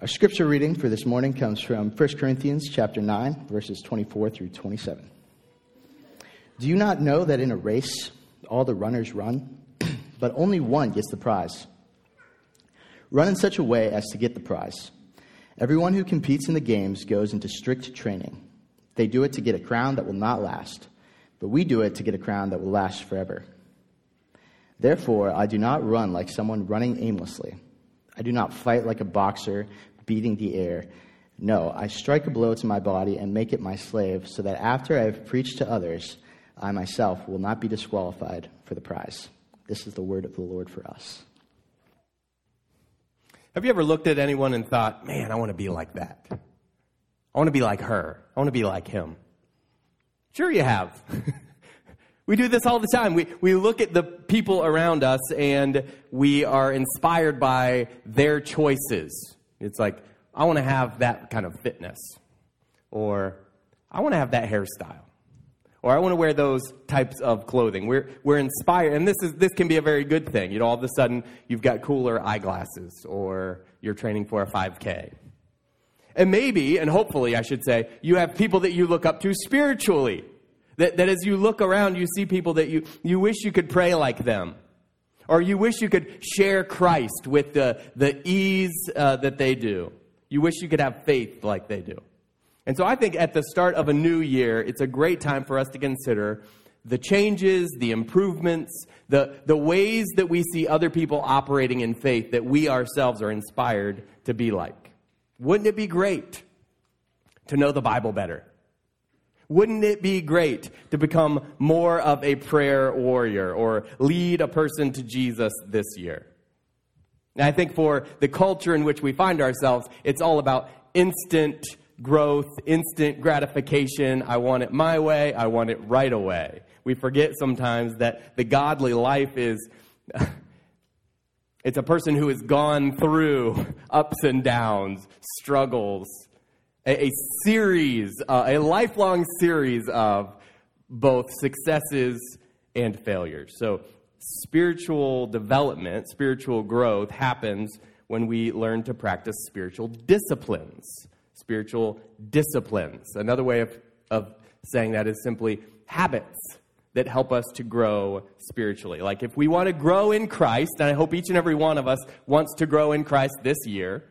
Our scripture reading for this morning comes from 1 Corinthians chapter 9 verses 24 through 27. Do you not know that in a race all the runners run, but only one gets the prize? Run in such a way as to get the prize. Everyone who competes in the games goes into strict training. They do it to get a crown that will not last, but we do it to get a crown that will last forever. Therefore, I do not run like someone running aimlessly. I do not fight like a boxer beating the air. No, I strike a blow to my body and make it my slave, so that after I have preached to others, I myself will not be disqualified for the prize. This is the word of the Lord for us. Have you ever looked at anyone and thought, man, I want to be like that? I want to be like her. I want to be like him. Sure, you have. we do this all the time. We, we look at the people around us and we are inspired by their choices. It's like, I want to have that kind of fitness. Or, I want to have that hairstyle. Or I want to wear those types of clothing. We're, we're inspired, and this, is, this can be a very good thing. You know, all of a sudden, you've got cooler eyeglasses, or you're training for a 5K. And maybe, and hopefully, I should say, you have people that you look up to spiritually. That, that as you look around, you see people that you, you wish you could pray like them. Or you wish you could share Christ with the, the ease uh, that they do. You wish you could have faith like they do. And so I think at the start of a new year, it's a great time for us to consider the changes, the improvements, the, the ways that we see other people operating in faith that we ourselves are inspired to be like. Wouldn't it be great to know the Bible better? Wouldn't it be great to become more of a prayer warrior or lead a person to Jesus this year? And I think for the culture in which we find ourselves, it's all about instant growth, instant gratification. I want it my way. I want it right away. We forget sometimes that the godly life is, it's a person who has gone through ups and downs, struggles, a, a series, uh, a lifelong series of both successes and failures. So, spiritual development, spiritual growth happens when we learn to practice spiritual disciplines spiritual disciplines. Another way of, of saying that is simply habits that help us to grow spiritually. Like if we want to grow in Christ, and I hope each and every one of us wants to grow in Christ this year,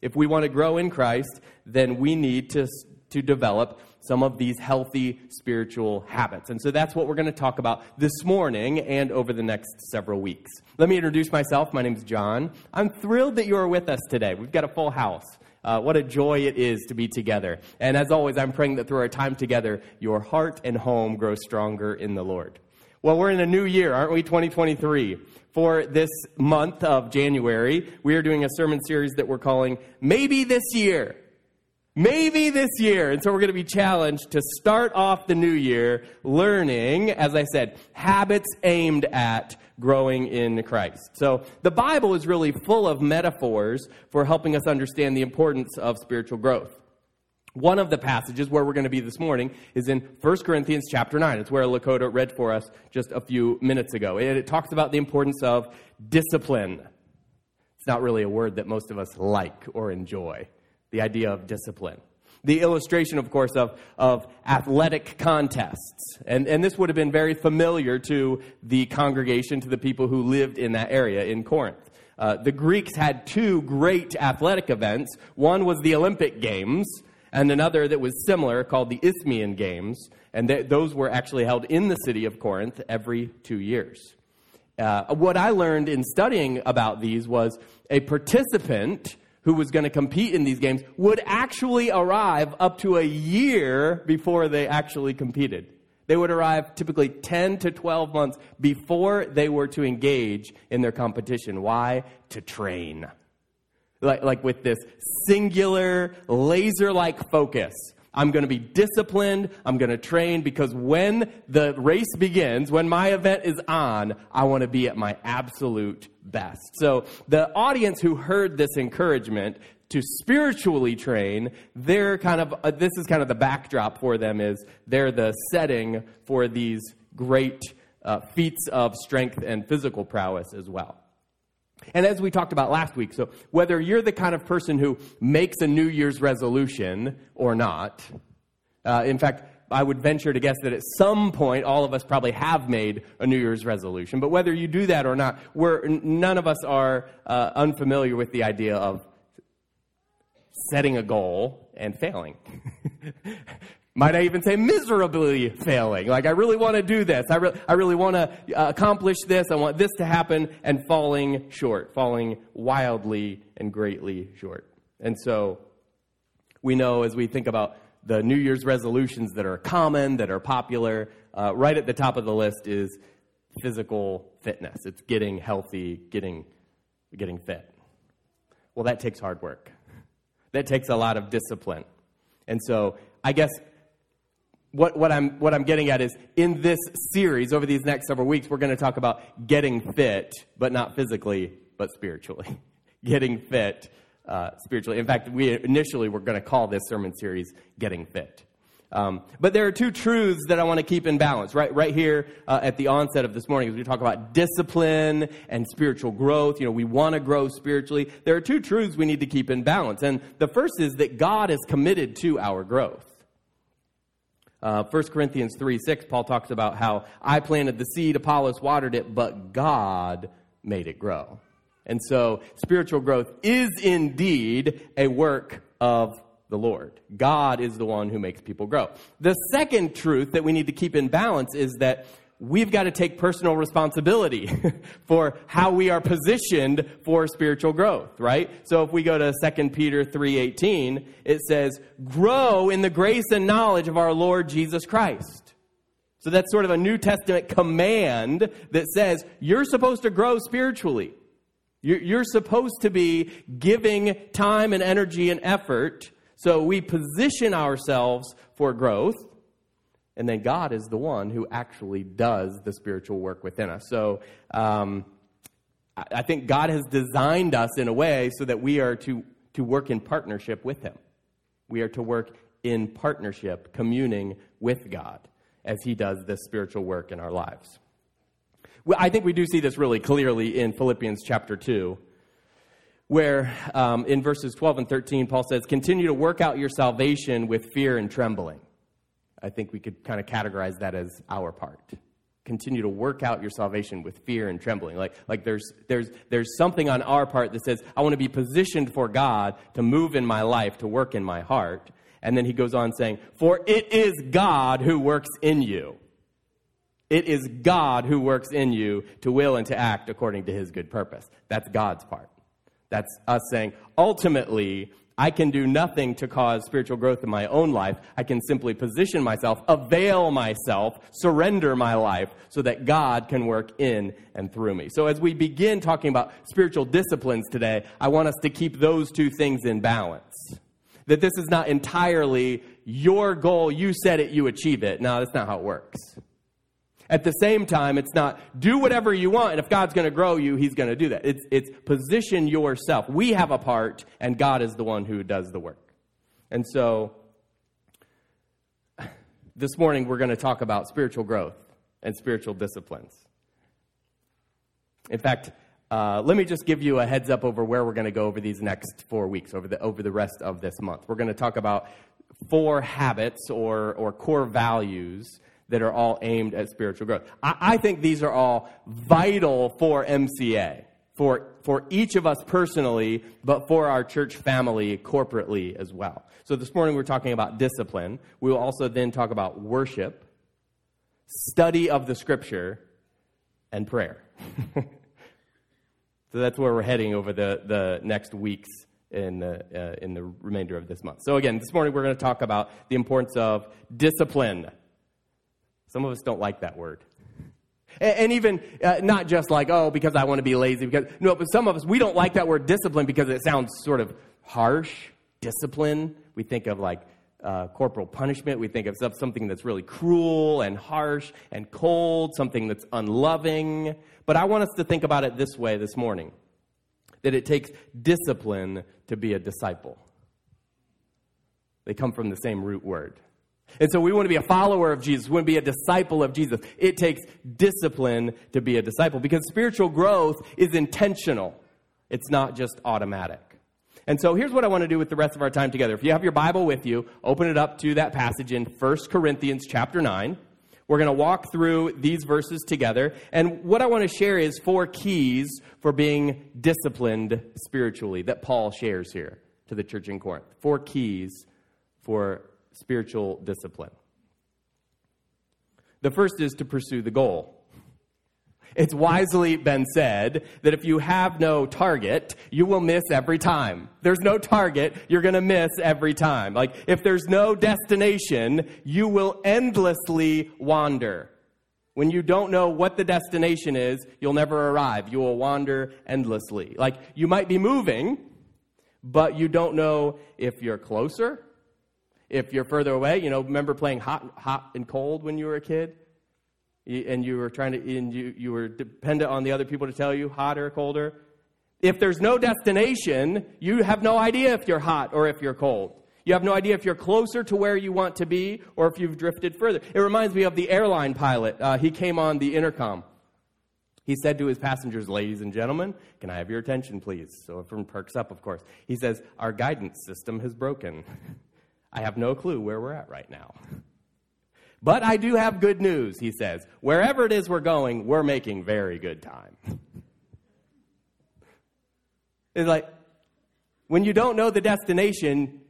if we want to grow in Christ, then we need to, to develop some of these healthy spiritual habits. And so that's what we're going to talk about this morning and over the next several weeks. Let me introduce myself. My name is John. I'm thrilled that you are with us today. We've got a full house. Uh, what a joy it is to be together. And as always, I'm praying that through our time together, your heart and home grow stronger in the Lord. Well, we're in a new year, aren't we? 2023. For this month of January, we are doing a sermon series that we're calling Maybe This Year. Maybe this year. And so we're going to be challenged to start off the new year learning, as I said, habits aimed at growing in Christ. So the Bible is really full of metaphors for helping us understand the importance of spiritual growth. One of the passages where we're going to be this morning is in 1 Corinthians chapter 9. It's where Lakota read for us just a few minutes ago. And it talks about the importance of discipline. It's not really a word that most of us like or enjoy, the idea of discipline the illustration, of course, of, of athletic contests. And, and this would have been very familiar to the congregation, to the people who lived in that area in Corinth. Uh, the Greeks had two great athletic events. One was the Olympic Games, and another that was similar called the Isthmian Games. And th- those were actually held in the city of Corinth every two years. Uh, what I learned in studying about these was a participant who was going to compete in these games would actually arrive up to a year before they actually competed. They would arrive typically 10 to 12 months before they were to engage in their competition. Why? To train. Like, like with this singular, laser like focus. I'm going to be disciplined. I'm going to train because when the race begins, when my event is on, I want to be at my absolute best. So the audience who heard this encouragement to spiritually train, they're kind of, uh, this is kind of the backdrop for them is they're the setting for these great uh, feats of strength and physical prowess as well. And as we talked about last week, so whether you're the kind of person who makes a New Year's resolution or not, uh, in fact, I would venture to guess that at some point all of us probably have made a New Year's resolution. But whether you do that or not, we're, none of us are uh, unfamiliar with the idea of setting a goal and failing. Might I even say miserably failing? Like, I really want to do this. I, re- I really want to uh, accomplish this. I want this to happen, and falling short, falling wildly and greatly short. And so, we know as we think about the New Year's resolutions that are common, that are popular, uh, right at the top of the list is physical fitness. It's getting healthy, getting, getting fit. Well, that takes hard work. That takes a lot of discipline. And so, I guess what, what, I'm, what I'm getting at is in this series, over these next several weeks, we're going to talk about getting fit, but not physically, but spiritually. getting fit uh, spiritually. In fact, we initially were going to call this sermon series Getting Fit. Um, but there are two truths that I want to keep in balance right, right here uh, at the onset of this morning as we talk about discipline and spiritual growth. You know, we want to grow spiritually. There are two truths we need to keep in balance. And the first is that God is committed to our growth. Uh, 1 Corinthians 3 6, Paul talks about how I planted the seed, Apollos watered it, but God made it grow. And so spiritual growth is indeed a work of the Lord. God is the one who makes people grow. The second truth that we need to keep in balance is that we've got to take personal responsibility for how we are positioned for spiritual growth, right? So if we go to 2 Peter 3:18, it says, "Grow in the grace and knowledge of our Lord Jesus Christ." So that's sort of a New Testament command that says you're supposed to grow spiritually. You're supposed to be giving time and energy and effort so we position ourselves for growth and then God is the one who actually does the spiritual work within us. So um, I think God has designed us in a way so that we are to, to work in partnership with Him. We are to work in partnership, communing with God as He does this spiritual work in our lives. Well, I think we do see this really clearly in Philippians chapter 2 where um, in verses 12 and 13, Paul says, Continue to work out your salvation with fear and trembling. I think we could kind of categorize that as our part. Continue to work out your salvation with fear and trembling. Like, like there's, there's, there's something on our part that says, I want to be positioned for God to move in my life, to work in my heart. And then he goes on saying, For it is God who works in you. It is God who works in you to will and to act according to his good purpose. That's God's part. That's us saying, ultimately, I can do nothing to cause spiritual growth in my own life. I can simply position myself, avail myself, surrender my life so that God can work in and through me. So, as we begin talking about spiritual disciplines today, I want us to keep those two things in balance. That this is not entirely your goal, you set it, you achieve it. No, that's not how it works. At the same time, it's not do whatever you want, and if God's going to grow you, He's going to do that. It's, it's position yourself. We have a part, and God is the one who does the work. And so, this morning we're going to talk about spiritual growth and spiritual disciplines. In fact, uh, let me just give you a heads up over where we're going to go over these next four weeks, over the, over the rest of this month. We're going to talk about four habits or, or core values that are all aimed at spiritual growth. I, I think these are all vital for MCA, for, for each of us personally, but for our church family corporately as well. So this morning we're talking about discipline. We will also then talk about worship, study of the scripture, and prayer. so that's where we're heading over the, the next weeks in the, uh, in the remainder of this month. So, again, this morning we're going to talk about the importance of discipline. Some of us don't like that word. And, and even uh, not just like, oh, because I want to be lazy. Because no, but some of us we don't like that word discipline because it sounds sort of harsh. Discipline. We think of like uh, corporal punishment. We think of something that's really cruel and harsh and cold, something that's unloving. But I want us to think about it this way this morning that it takes discipline to be a disciple. They come from the same root word. And so we want to be a follower of Jesus. We want to be a disciple of Jesus. It takes discipline to be a disciple because spiritual growth is intentional. It's not just automatic. And so here's what I want to do with the rest of our time together. If you have your Bible with you, open it up to that passage in 1 Corinthians chapter 9. We're going to walk through these verses together. And what I want to share is four keys for being disciplined spiritually that Paul shares here to the church in Corinth. Four keys for spiritual discipline. The first is to pursue the goal. It's wisely been said that if you have no target, you will miss every time. There's no target, you're going to miss every time. Like, if there's no destination, you will endlessly wander. When you don't know what the destination is, you'll never arrive. You will wander endlessly. Like, you might be moving, but you don't know if you're closer, if you're further away. You know, remember playing hot, hot and cold when you were a kid? and you were trying to, and you, you were dependent on the other people to tell you hotter, colder. If there's no destination, you have no idea if you're hot or if you're cold. You have no idea if you're closer to where you want to be or if you've drifted further. It reminds me of the airline pilot. Uh, he came on the intercom. He said to his passengers, Ladies and gentlemen, can I have your attention, please? So everyone perks up, of course. He says, Our guidance system has broken. I have no clue where we're at right now. But I do have good news, he says. Wherever it is we're going, we're making very good time. it's like, when you don't know the destination,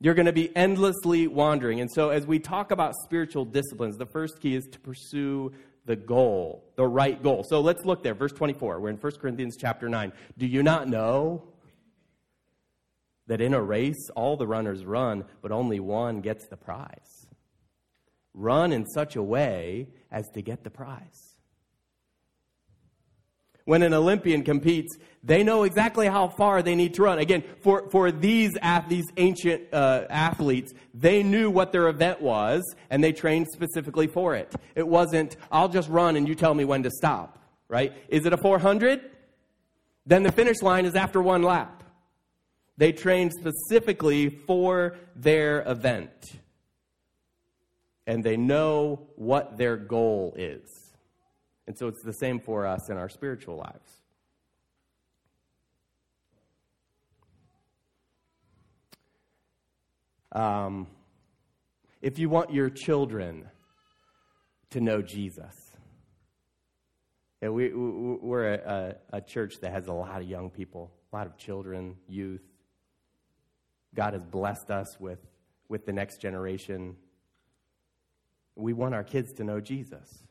you're going to be endlessly wandering. And so, as we talk about spiritual disciplines, the first key is to pursue the goal, the right goal. So let's look there, verse 24. We're in 1 Corinthians chapter 9. Do you not know that in a race all the runners run, but only one gets the prize? run in such a way as to get the prize. When an Olympian competes, they know exactly how far they need to run. Again, for, for these, these ancient uh, athletes, they knew what their event was and they trained specifically for it. It wasn't, I'll just run and you tell me when to stop, right? Is it a 400? Then the finish line is after one lap. They trained specifically for their event and they know what their goal is. And so it's the same for us in our spiritual lives. Um, if you want your children to know Jesus, yeah, we, we're a, a, church that has a lot of young people, a lot of children, youth. God has blessed us with, with the next generation we want our kids to know Jesus.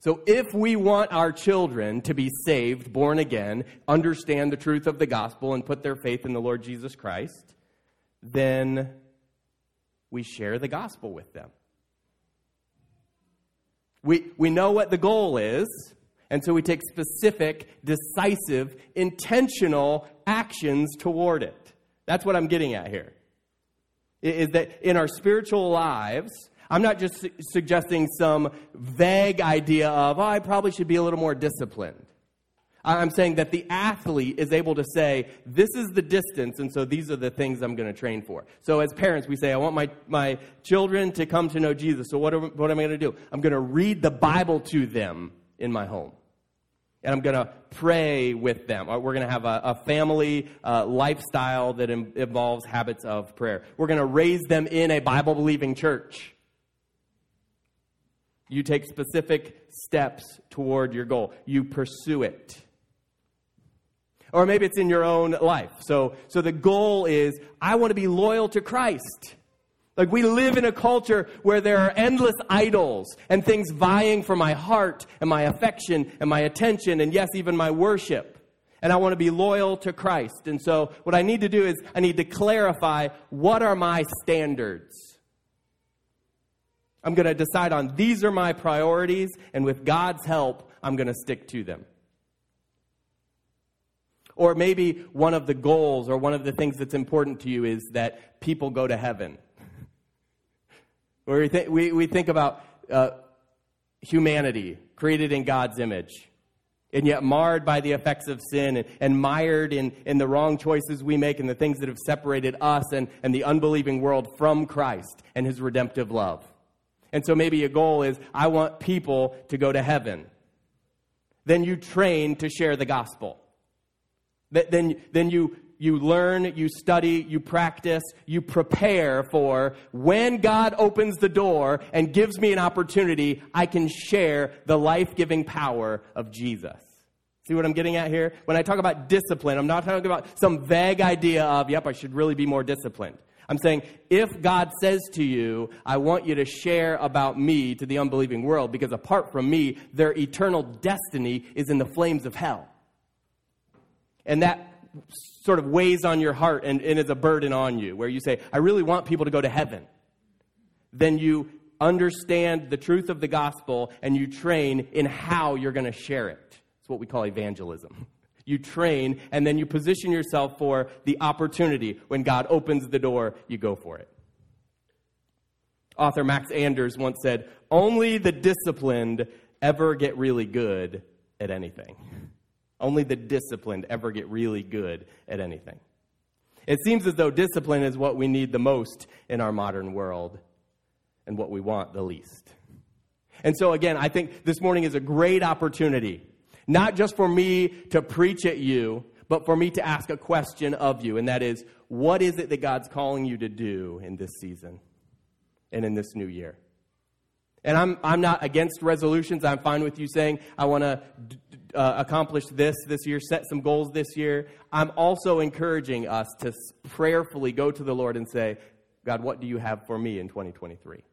So, if we want our children to be saved, born again, understand the truth of the gospel, and put their faith in the Lord Jesus Christ, then we share the gospel with them. We, we know what the goal is, and so we take specific, decisive, intentional actions toward it. That's what I'm getting at here. Is that in our spiritual lives, I'm not just su- suggesting some vague idea of, oh, I probably should be a little more disciplined. I'm saying that the athlete is able to say, this is the distance, and so these are the things I'm going to train for. So as parents, we say, I want my, my children to come to know Jesus. So what, are, what am I going to do? I'm going to read the Bible to them in my home. And I'm going to pray with them. Uh, we're going to have a, a family uh, lifestyle that Im- involves habits of prayer. We're going to raise them in a Bible believing church. You take specific steps toward your goal. You pursue it. Or maybe it's in your own life. So, so the goal is I want to be loyal to Christ. Like we live in a culture where there are endless idols and things vying for my heart and my affection and my attention and yes, even my worship. And I want to be loyal to Christ. And so what I need to do is I need to clarify what are my standards? I'm going to decide on these are my priorities, and with God's help, I'm going to stick to them. Or maybe one of the goals or one of the things that's important to you is that people go to heaven. Where we, th- we, we think about uh, humanity created in God's image and yet marred by the effects of sin and, and mired in, in the wrong choices we make and the things that have separated us and, and the unbelieving world from Christ and his redemptive love. And so maybe a goal is I want people to go to heaven. Then you train to share the gospel. Then, then you, you learn, you study, you practice, you prepare for when God opens the door and gives me an opportunity, I can share the life giving power of Jesus. See what I'm getting at here? When I talk about discipline, I'm not talking about some vague idea of, yep, I should really be more disciplined. I'm saying if God says to you, I want you to share about me to the unbelieving world, because apart from me, their eternal destiny is in the flames of hell. And that sort of weighs on your heart and, and is a burden on you, where you say, I really want people to go to heaven. Then you understand the truth of the gospel and you train in how you're going to share it. It's what we call evangelism you train, and then you position yourself for the opportunity. When God opens the door, you go for it. Author Max Anders once said, Only the disciplined ever get really good at anything. Only the disciplined ever get really good at anything. It seems as though discipline is what we need the most in our modern world and what we want the least. And so, again, I think this morning is a great opportunity not just for me to preach at you, but for me to ask a question of you, and that is, what is it that God's calling you to do in this season and in this new year? And I'm, I'm not against resolutions. I'm fine with you saying, I want to uh, accomplish this this year, set some goals this year. I'm also encouraging us to prayerfully go to the Lord and say, God, what do you have for me in 2023?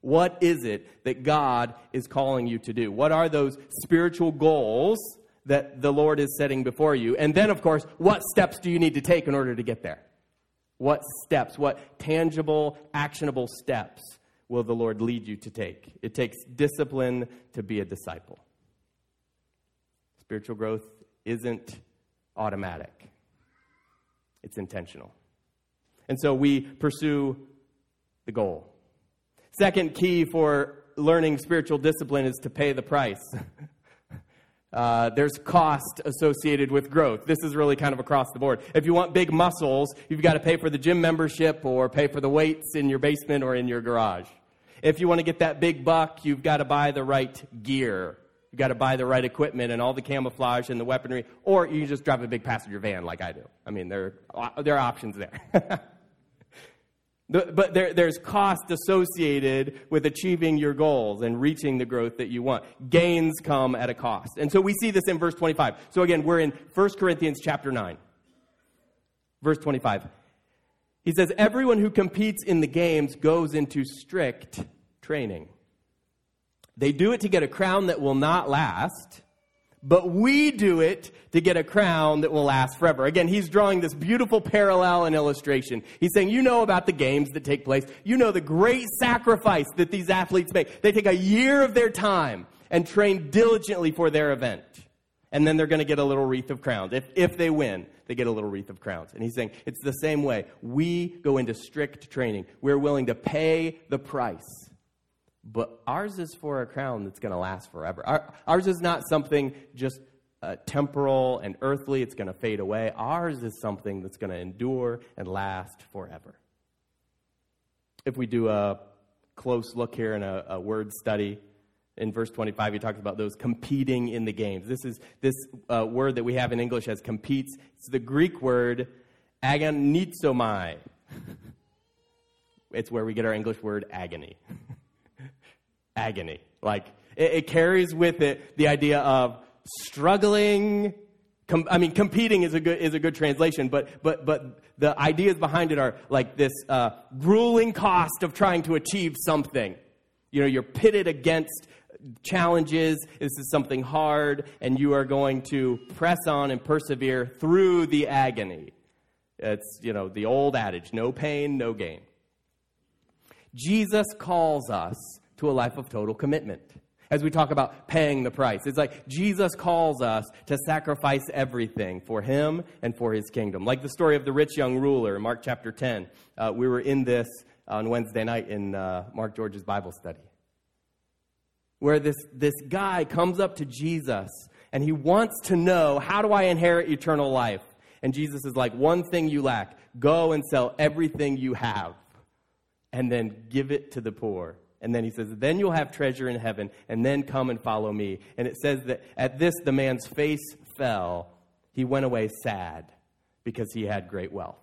What is it that God is calling you to do? What are those spiritual goals that the Lord is setting before you? And then, of course, what steps do you need to take in order to get there? What steps, what tangible, actionable steps will the Lord lead you to take? It takes discipline to be a disciple. Spiritual growth isn't automatic, it's intentional. And so we pursue the goal. Second key for learning spiritual discipline is to pay the price. Uh, there's cost associated with growth. This is really kind of across the board. If you want big muscles, you've got to pay for the gym membership or pay for the weights in your basement or in your garage. If you want to get that big buck, you've got to buy the right gear. You've got to buy the right equipment and all the camouflage and the weaponry, or you can just drive a big passenger van like I do. I mean, there, there are options there. But there, there's cost associated with achieving your goals and reaching the growth that you want. Gains come at a cost. And so we see this in verse 25. So again, we're in 1 Corinthians chapter 9. Verse 25. He says, Everyone who competes in the games goes into strict training. They do it to get a crown that will not last but we do it to get a crown that will last forever. Again, he's drawing this beautiful parallel and illustration. He's saying, you know about the games that take place. You know the great sacrifice that these athletes make. They take a year of their time and train diligently for their event. And then they're going to get a little wreath of crowns. If, if they win, they get a little wreath of crowns. And he's saying, it's the same way. We go into strict training. We're willing to pay the price but ours is for a crown that's going to last forever. Our, ours is not something just uh, temporal and earthly, it's going to fade away. Ours is something that's going to endure and last forever. If we do a close look here in a, a word study, in verse 25, he talks about those competing in the games. This is this uh, word that we have in English as competes. It's the Greek word agonizomai. it's where we get our English word agony. agony. Like, it, it carries with it the idea of struggling. Com- I mean, competing is a good is a good translation, but but but the ideas behind it are like this uh, grueling cost of trying to achieve something. You know, you're pitted against challenges. This is something hard, and you are going to press on and persevere through the agony. It's you know the old adage: no pain, no gain. Jesus calls us to a life of total commitment. As we talk about paying the price, it's like Jesus calls us to sacrifice everything for Him and for His kingdom. Like the story of the rich young ruler in Mark chapter 10. Uh, we were in this on Wednesday night in uh, Mark George's Bible study, where this, this guy comes up to Jesus and he wants to know, How do I inherit eternal life? And Jesus is like, One thing you lack go and sell everything you have and then give it to the poor and then he says, Then you'll have treasure in heaven, and then come and follow me. And it says that at this, the man's face fell, he went away sad because he had great wealth.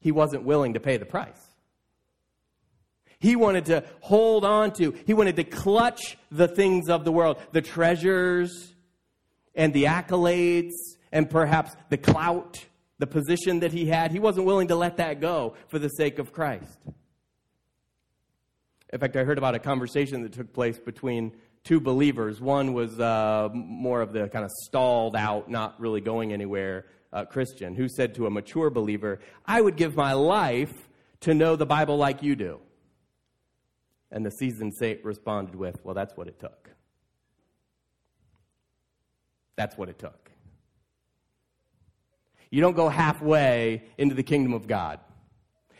He wasn't willing to pay the price. He wanted to hold on to, he wanted to clutch the things of the world, the treasures and the accolades and perhaps the clout, the position that he had. He wasn't willing to let that go for the sake of Christ. In fact, I heard about a conversation that took place between two believers. One was uh, more of the kind of stalled out, not really going anywhere uh, Christian, who said to a mature believer, I would give my life to know the Bible like you do. And the seasoned saint responded with, Well, that's what it took. That's what it took. You don't go halfway into the kingdom of God.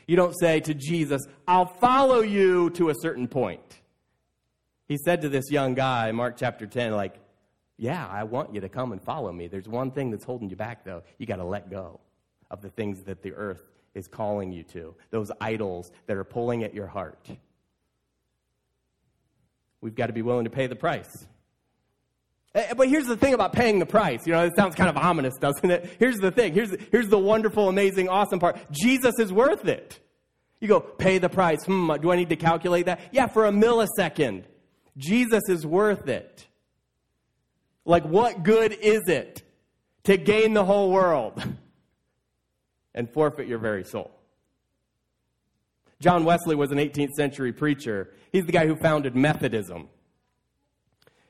You don't say to Jesus, I'll follow you to a certain point. He said to this young guy, Mark chapter 10, like, yeah, I want you to come and follow me. There's one thing that's holding you back, though. You got to let go of the things that the earth is calling you to, those idols that are pulling at your heart. We've got to be willing to pay the price. Eh, but here's the thing about paying the price. You know, it sounds kind of ominous, doesn't it? Here's the thing. Here's, here's the wonderful, amazing, awesome part. Jesus is worth it. You go, pay the price. Hmm, do I need to calculate that? Yeah, for a millisecond. Jesus is worth it. Like, what good is it to gain the whole world and forfeit your very soul? John Wesley was an 18th century preacher. He's the guy who founded Methodism.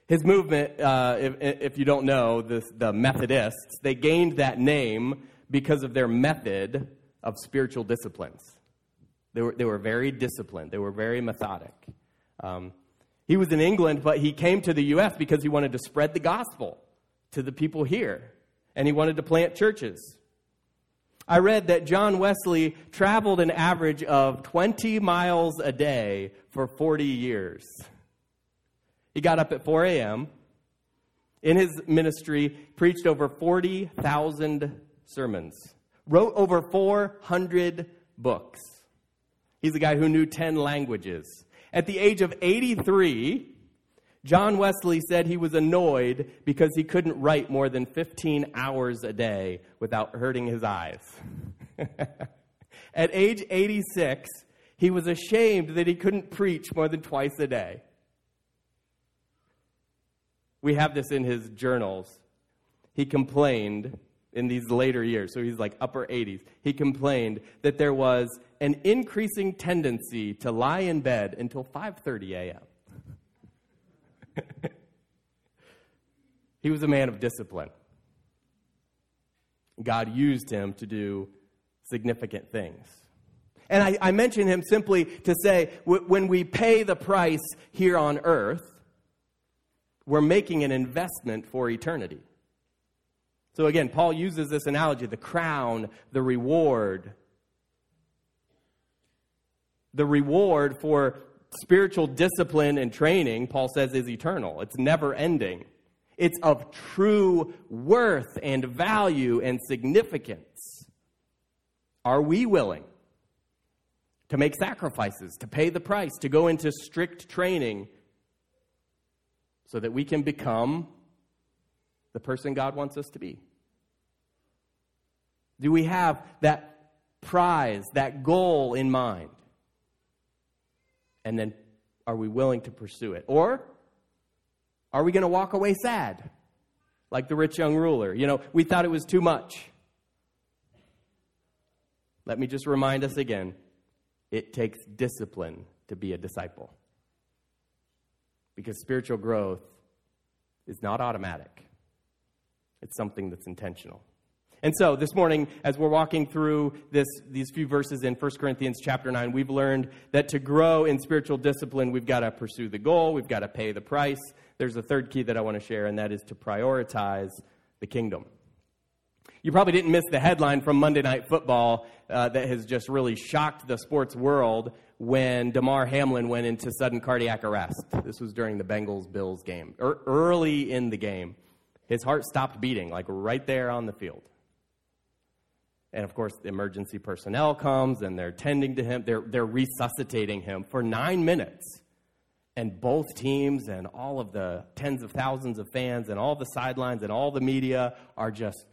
His movement, uh, if, if, you don't know, the, the Methodists, they gained that name because of their method of spiritual disciplines. They were, they were very disciplined, they were very methodic. Um, he was in England, but he came to the U.S. because he wanted to spread the gospel to the people here, and he wanted to plant churches. I read that John Wesley traveled an average of 20 miles a day for 40 years. He got up at 4 a.m. In his ministry, preached over 40,000 sermons, wrote over 400 books. He's a guy who knew 10 languages. At the age of 83, John Wesley said he was annoyed because he couldn't write more than 15 hours a day without hurting his eyes. At age 86, he was ashamed that he couldn't preach more than twice a day. We have this in his journals. He complained in these later years, so he's like upper 80s. He complained that there was an increasing tendency to lie in bed until 5:30 a.m. he was a man of discipline. God used him to do significant things. And I, I mention him simply to say w- when we pay the price here on earth, we're making an investment for eternity. So again, Paul uses this analogy the crown, the reward. The reward for spiritual discipline and training, Paul says, is eternal. It's never ending. It's of true worth and value and significance. Are we willing to make sacrifices, to pay the price, to go into strict training so that we can become the person God wants us to be? Do we have that prize, that goal in mind? And then are we willing to pursue it? Or are we going to walk away sad? Like the rich young ruler. You know, we thought it was too much. Let me just remind us again it takes discipline to be a disciple. Because spiritual growth is not automatic, it's something that's intentional. And so this morning, as we're walking through this, these few verses in 1 Corinthians chapter 9, we've learned that to grow in spiritual discipline, we've got to pursue the goal, we've got to pay the price. There's a third key that I want to share, and that is to prioritize the kingdom. You probably didn't miss the headline from Monday Night Football uh, that has just really shocked the sports world when Damar Hamlin went into sudden cardiac arrest. This was during the Bengals Bills game, er, early in the game. His heart stopped beating, like right there on the field. And of course, the emergency personnel comes and they're tending to him, they're, they're resuscitating him for nine minutes. and both teams and all of the tens of thousands of fans and all the sidelines and all the media are just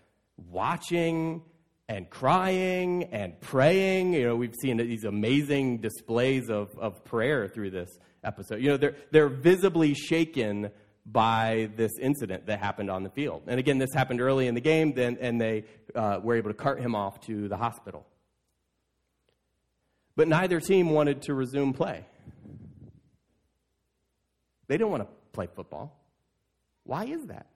watching and crying and praying. You know, we've seen these amazing displays of, of prayer through this episode. You know, they're, they're visibly shaken by this incident that happened on the field. And again, this happened early in the game, then, and they uh, were able to cart him off to the hospital. But neither team wanted to resume play. They didn't want to play football. Why is that?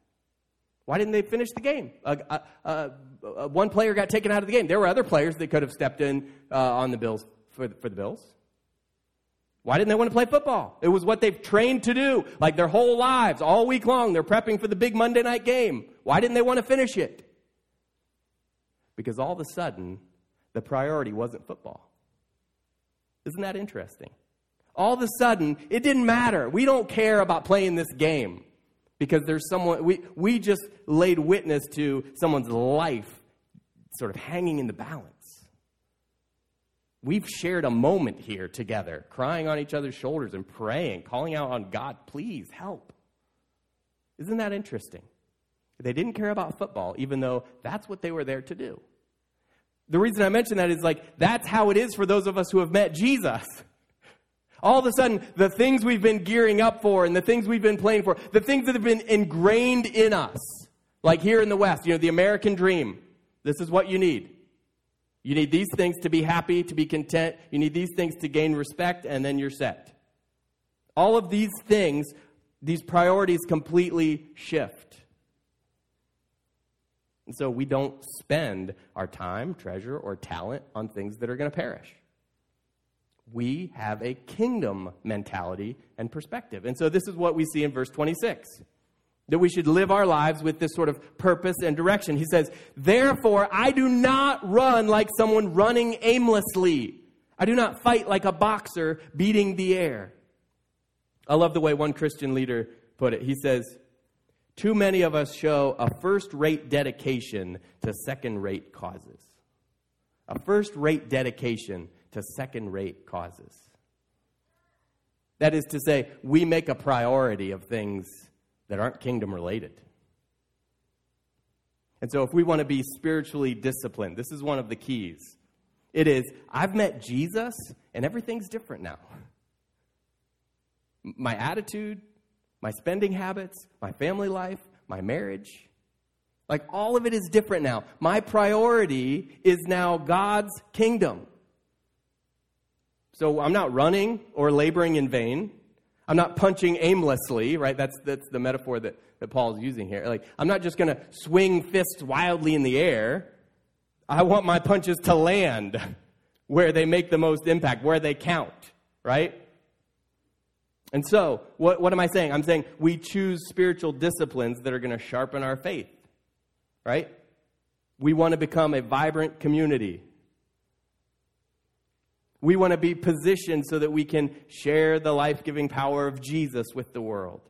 Why didn't they finish the game? Uh, uh, one player got taken out of the game. There were other players that could have stepped in uh, on the Bills for, for the Bills. Why didn't they want to play football? It was what they've trained to do, like their whole lives, all week long. They're prepping for the big Monday night game. Why didn't they want to finish it? Because all of a sudden, the priority wasn't football. Isn't that interesting? All of a sudden, it didn't matter. We don't care about playing this game because there's someone, we, we just laid witness to someone's life sort of hanging in the balance. We've shared a moment here together, crying on each other's shoulders and praying, calling out on God, please help. Isn't that interesting? They didn't care about football, even though that's what they were there to do. The reason I mention that is like, that's how it is for those of us who have met Jesus. All of a sudden, the things we've been gearing up for and the things we've been playing for, the things that have been ingrained in us, like here in the West, you know, the American dream. This is what you need. You need these things to be happy, to be content. You need these things to gain respect, and then you're set. All of these things, these priorities completely shift. And so we don't spend our time, treasure, or talent on things that are going to perish we have a kingdom mentality and perspective. And so this is what we see in verse 26 that we should live our lives with this sort of purpose and direction. He says, Therefore, I do not run like someone running aimlessly. I do not fight like a boxer beating the air. I love the way one Christian leader put it. He says, Too many of us show a first rate dedication to second rate causes. A first rate dedication to second rate causes. That is to say, we make a priority of things that aren't kingdom related. And so, if we want to be spiritually disciplined, this is one of the keys. It is, I've met Jesus, and everything's different now. My attitude, my spending habits, my family life, my marriage, like all of it is different now. My priority is now God's kingdom. So I'm not running or laboring in vain. I'm not punching aimlessly, right? That's, that's the metaphor that, that Paul's using here. Like, I'm not just going to swing fists wildly in the air. I want my punches to land where they make the most impact, where they count, right? And so, what, what am I saying? I'm saying we choose spiritual disciplines that are going to sharpen our faith, right? We want to become a vibrant community we want to be positioned so that we can share the life giving power of Jesus with the world.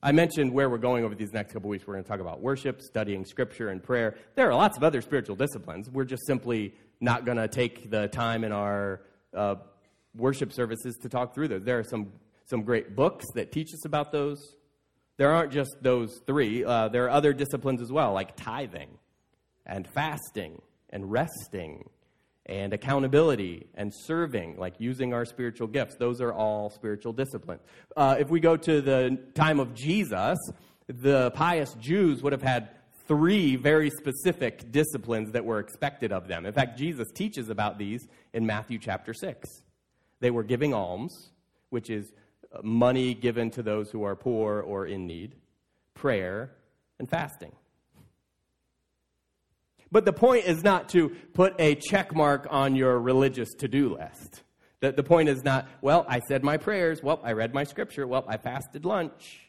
I mentioned where we're going over these next couple weeks. We're going to talk about worship, studying scripture, and prayer. There are lots of other spiritual disciplines. We're just simply not going to take the time in our uh, worship services to talk through those. There are some, some great books that teach us about those. There aren't just those three, uh, there are other disciplines as well, like tithing and fasting and resting and accountability and serving, like using our spiritual gifts. Those are all spiritual disciplines. Uh, if we go to the time of Jesus, the pious Jews would have had three very specific disciplines that were expected of them. In fact, Jesus teaches about these in Matthew chapter 6. They were giving alms, which is money given to those who are poor or in need, prayer, and fasting. But the point is not to put a check mark on your religious to do list. The, the point is not, well, I said my prayers. Well, I read my scripture. Well, I fasted lunch.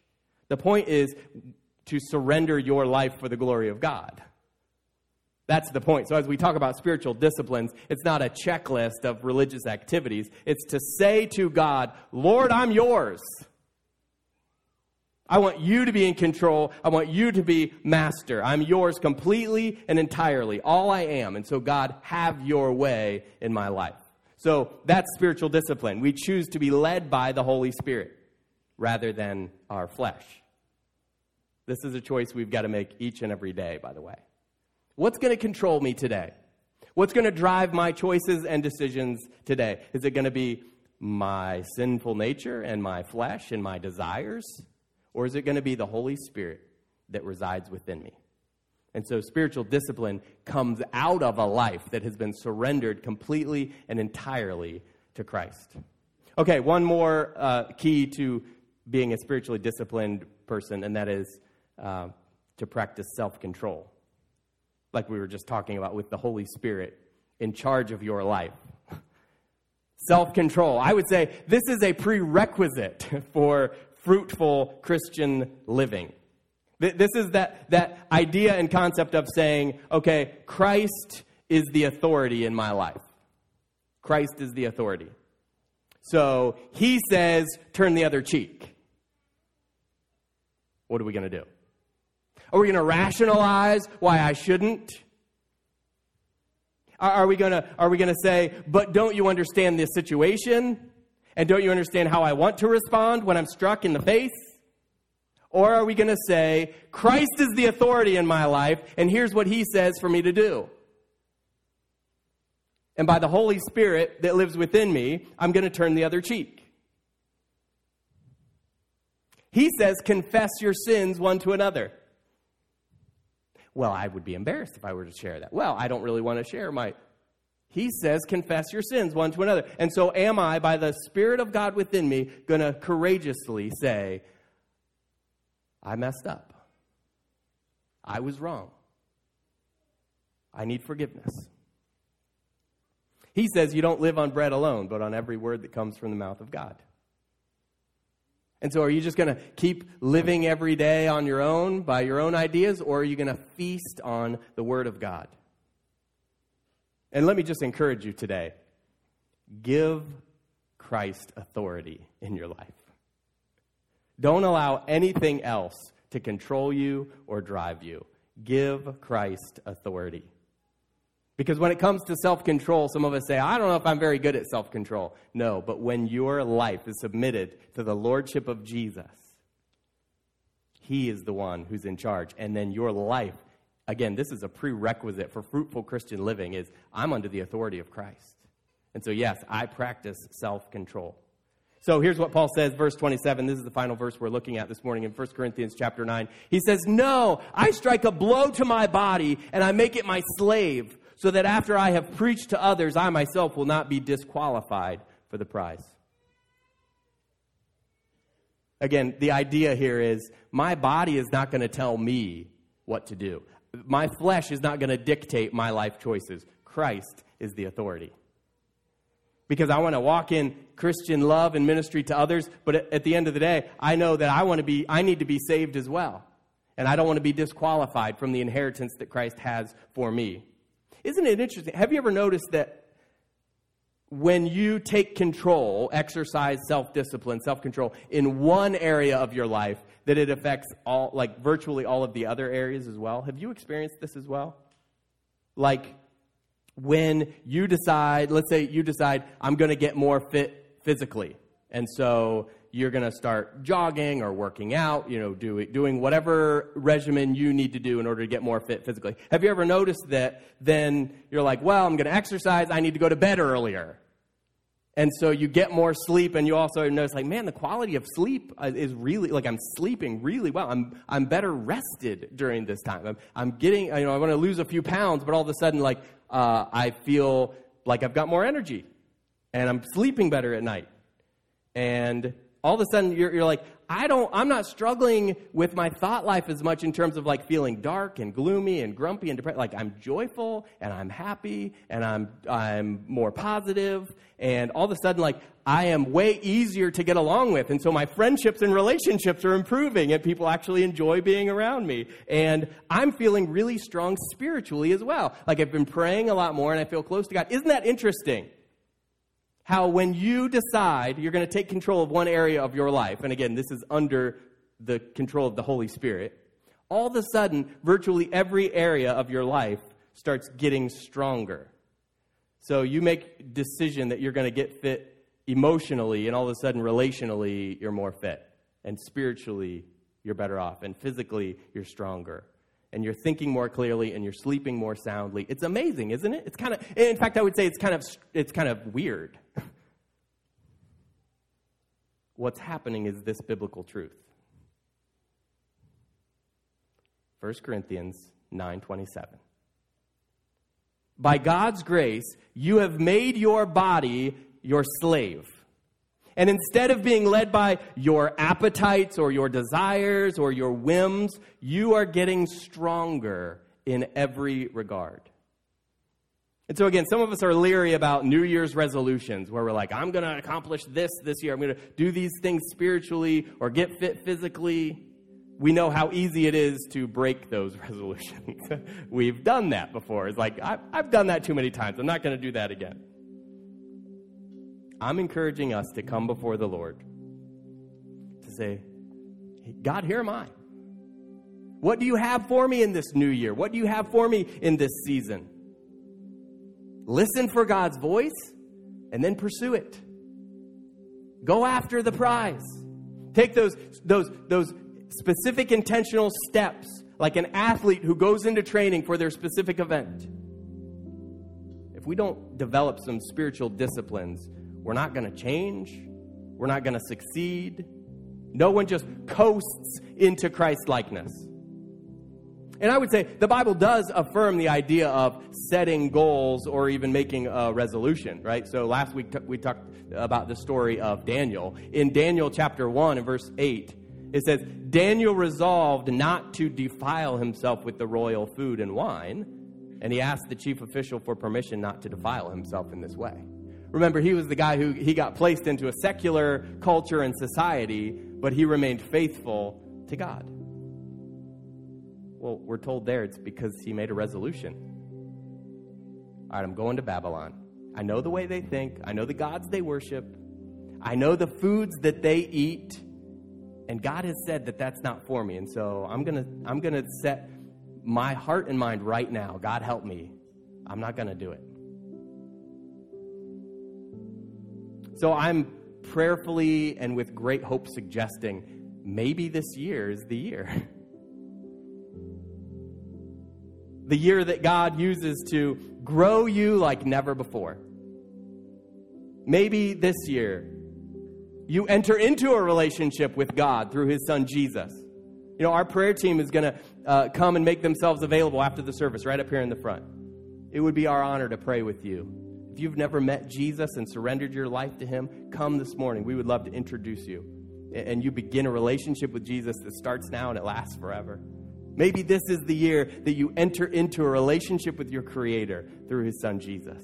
The point is to surrender your life for the glory of God. That's the point. So, as we talk about spiritual disciplines, it's not a checklist of religious activities. It's to say to God, Lord, I'm yours. I want you to be in control. I want you to be master. I'm yours completely and entirely, all I am. And so, God, have your way in my life. So that's spiritual discipline. We choose to be led by the Holy Spirit rather than our flesh. This is a choice we've got to make each and every day, by the way. What's going to control me today? What's going to drive my choices and decisions today? Is it going to be my sinful nature and my flesh and my desires? Or is it going to be the Holy Spirit that resides within me? And so spiritual discipline comes out of a life that has been surrendered completely and entirely to Christ. Okay, one more uh, key to being a spiritually disciplined person, and that is uh, to practice self control. Like we were just talking about with the Holy Spirit in charge of your life. self control. I would say this is a prerequisite for fruitful Christian living. This is that, that idea and concept of saying, okay, Christ is the authority in my life. Christ is the authority. So he says, turn the other cheek. What are we going to do? Are we going to rationalize why I shouldn't? Are we going to are we going to say, "But don't you understand this situation? And don't you understand how I want to respond when I'm struck in the face?" Or are we going to say, Christ is the authority in my life, and here's what he says for me to do? And by the Holy Spirit that lives within me, I'm going to turn the other cheek. He says, confess your sins one to another. Well, I would be embarrassed if I were to share that. Well, I don't really want to share my. He says, confess your sins one to another. And so, am I, by the Spirit of God within me, going to courageously say, I messed up. I was wrong. I need forgiveness. He says you don't live on bread alone, but on every word that comes from the mouth of God. And so, are you just going to keep living every day on your own, by your own ideas, or are you going to feast on the Word of God? And let me just encourage you today give Christ authority in your life. Don't allow anything else to control you or drive you. Give Christ authority. Because when it comes to self control, some of us say, I don't know if I'm very good at self control. No, but when your life is submitted to the Lordship of Jesus, He is the one who's in charge. And then your life, again, this is a prerequisite for fruitful Christian living, is I'm under the authority of Christ. And so, yes, I practice self control. So here's what Paul says, verse 27. This is the final verse we're looking at this morning in 1 Corinthians chapter 9. He says, No, I strike a blow to my body and I make it my slave, so that after I have preached to others, I myself will not be disqualified for the prize. Again, the idea here is my body is not going to tell me what to do. My flesh is not going to dictate my life choices. Christ is the authority because I want to walk in Christian love and ministry to others, but at the end of the day, I know that I want to be I need to be saved as well. And I don't want to be disqualified from the inheritance that Christ has for me. Isn't it interesting? Have you ever noticed that when you take control, exercise self-discipline, self-control in one area of your life, that it affects all like virtually all of the other areas as well? Have you experienced this as well? Like when you decide, let's say you decide, I'm going to get more fit physically. And so you're going to start jogging or working out, you know, do, doing whatever regimen you need to do in order to get more fit physically. Have you ever noticed that then you're like, well, I'm going to exercise, I need to go to bed earlier. And so you get more sleep, and you also notice, like, man, the quality of sleep uh, is really, like, I'm sleeping really well. I'm, I'm better rested during this time. I'm, I'm getting, you know, I want to lose a few pounds, but all of a sudden, like, uh, I feel like I've got more energy and I'm sleeping better at night. And all of a sudden you're, you're like, I don't, I'm not struggling with my thought life as much in terms of like feeling dark and gloomy and grumpy and depressed. Like I'm joyful and I'm happy and I'm, I'm more positive and all of a sudden like I am way easier to get along with. And so my friendships and relationships are improving and people actually enjoy being around me. And I'm feeling really strong spiritually as well. Like I've been praying a lot more and I feel close to God. Isn't that interesting? How when you decide you're going to take control of one area of your life, and again, this is under the control of the Holy Spirit, all of a sudden, virtually every area of your life starts getting stronger. So you make decision that you're going to get fit emotionally, and all of a sudden, relationally, you're more fit, and spiritually, you're better off, and physically, you're stronger. And you're thinking more clearly, and you're sleeping more soundly. It's amazing, isn't it? It's kind of, in fact, I would say it's kind of, it's kind of weird. What's happening is this biblical truth. 1 Corinthians 9:27 By God's grace you have made your body your slave. And instead of being led by your appetites or your desires or your whims, you are getting stronger in every regard. And so, again, some of us are leery about New Year's resolutions where we're like, I'm going to accomplish this this year. I'm going to do these things spiritually or get fit physically we know how easy it is to break those resolutions. We've done that before. It's like, I've, done that too many times. I'm not going to do that again. I'm encouraging us to come before the Lord to say, God, here am I. What do you have for me in this new year? What do you have for me in this season? Listen for God's voice and then pursue it. Go after the prize. Take those, those, those specific intentional steps, like an athlete who goes into training for their specific event. If we don't develop some spiritual disciplines, we're not going to change, we're not going to succeed. No one just coasts into Christ likeness. And I would say the Bible does affirm the idea of setting goals or even making a resolution, right? So last week we talked about the story of Daniel. In Daniel chapter 1 and verse 8, it says, Daniel resolved not to defile himself with the royal food and wine, and he asked the chief official for permission not to defile himself in this way. Remember, he was the guy who he got placed into a secular culture and society, but he remained faithful to God. Well, we're told there it's because he made a resolution. All right, I'm going to Babylon. I know the way they think, I know the gods they worship, I know the foods that they eat. And God has said that that's not for me. And so I'm going to I'm going to set my heart and mind right now. God help me. I'm not going to do it. So I'm prayerfully and with great hope suggesting maybe this year is the year. the year that God uses to grow you like never before. Maybe this year you enter into a relationship with God through His Son Jesus. You know, our prayer team is going to uh, come and make themselves available after the service right up here in the front. It would be our honor to pray with you. If you've never met Jesus and surrendered your life to Him, come this morning. We would love to introduce you. And you begin a relationship with Jesus that starts now and it lasts forever. Maybe this is the year that you enter into a relationship with your Creator through His Son Jesus.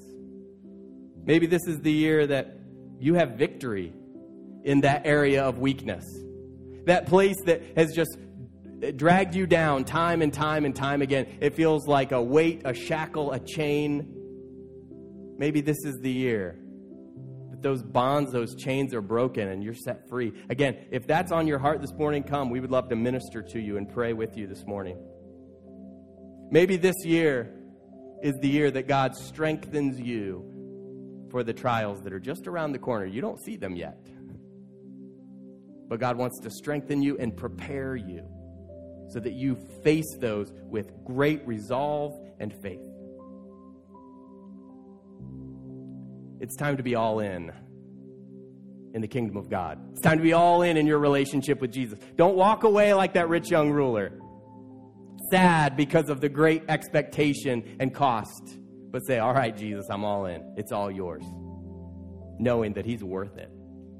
Maybe this is the year that you have victory in that area of weakness. That place that has just dragged you down time and time and time again. It feels like a weight, a shackle, a chain. Maybe this is the year that those bonds, those chains are broken and you're set free. Again, if that's on your heart this morning, come. We would love to minister to you and pray with you this morning. Maybe this year is the year that God strengthens you for the trials that are just around the corner. You don't see them yet. But God wants to strengthen you and prepare you so that you face those with great resolve and faith. It's time to be all in in the kingdom of God. It's time to be all in in your relationship with Jesus. Don't walk away like that rich young ruler, sad because of the great expectation and cost, but say, All right, Jesus, I'm all in. It's all yours, knowing that He's worth it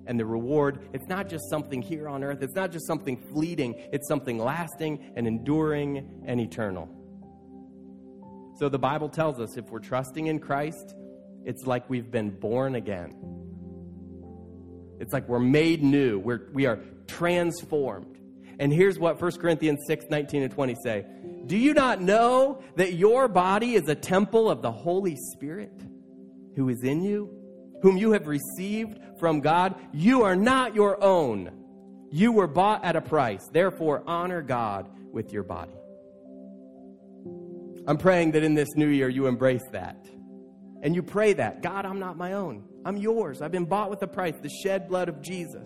and the reward, it's not just something here on earth, it's not just something fleeting, it's something lasting and enduring and eternal. So the Bible tells us if we're trusting in Christ, it's like we've been born again. It's like we're made new, we're, we are transformed. And here's what 1 Corinthians 6 19 and 20 say Do you not know that your body is a temple of the Holy Spirit who is in you, whom you have received from God. You are not your own. You were bought at a price. Therefore, honor God with your body. I'm praying that in this new year you embrace that And you pray that God, I'm not my own. I'm yours. I've been bought with a price, the shed blood of Jesus.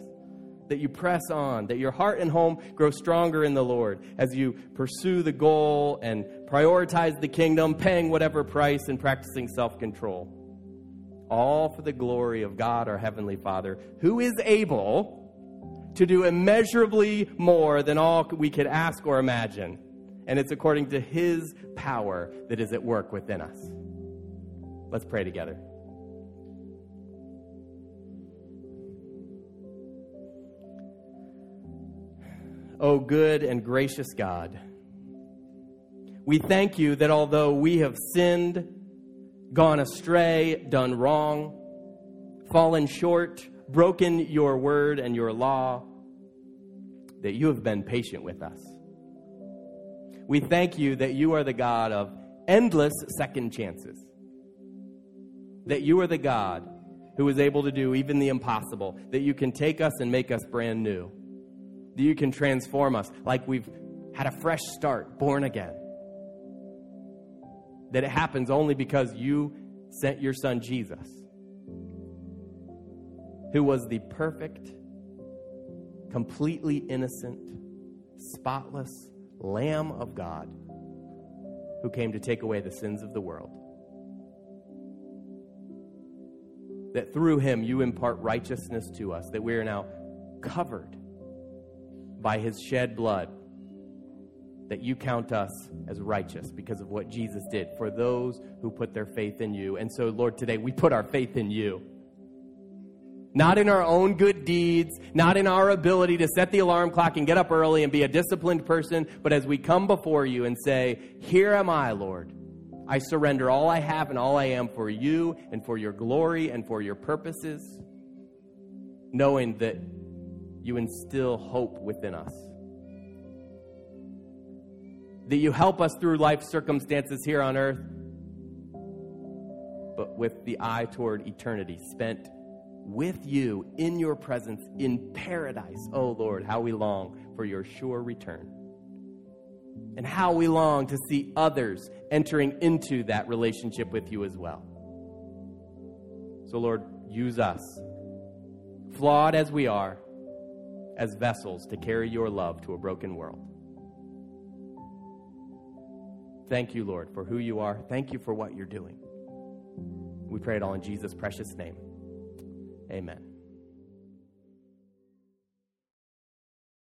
That you press on, that your heart and home grow stronger in the Lord as you pursue the goal and prioritize the kingdom, paying whatever price and practicing self control. All for the glory of God, our Heavenly Father, who is able to do immeasurably more than all we could ask or imagine. And it's according to His power that is at work within us. Let's pray together. O good and gracious God, we thank you that although we have sinned, gone astray, done wrong, fallen short, broken your word and your law, that you have been patient with us. We thank you that you are the God of endless second chances that you are the God who is able to do even the impossible, that you can take us and make us brand new, that you can transform us like we've had a fresh start, born again. That it happens only because you sent your son Jesus, who was the perfect, completely innocent, spotless Lamb of God who came to take away the sins of the world. That through him you impart righteousness to us, that we are now covered by his shed blood, that you count us as righteous because of what Jesus did for those who put their faith in you. And so, Lord, today we put our faith in you. Not in our own good deeds, not in our ability to set the alarm clock and get up early and be a disciplined person, but as we come before you and say, Here am I, Lord. I surrender all I have and all I am for you and for your glory and for your purposes, knowing that you instill hope within us. That you help us through life circumstances here on earth, but with the eye toward eternity spent with you in your presence in paradise. Oh Lord, how we long for your sure return and how we long to see others entering into that relationship with you as well. So, Lord, use us, flawed as we are, as vessels to carry your love to a broken world. Thank you, Lord, for who you are. Thank you for what you're doing. We pray it all in Jesus' precious name. Amen.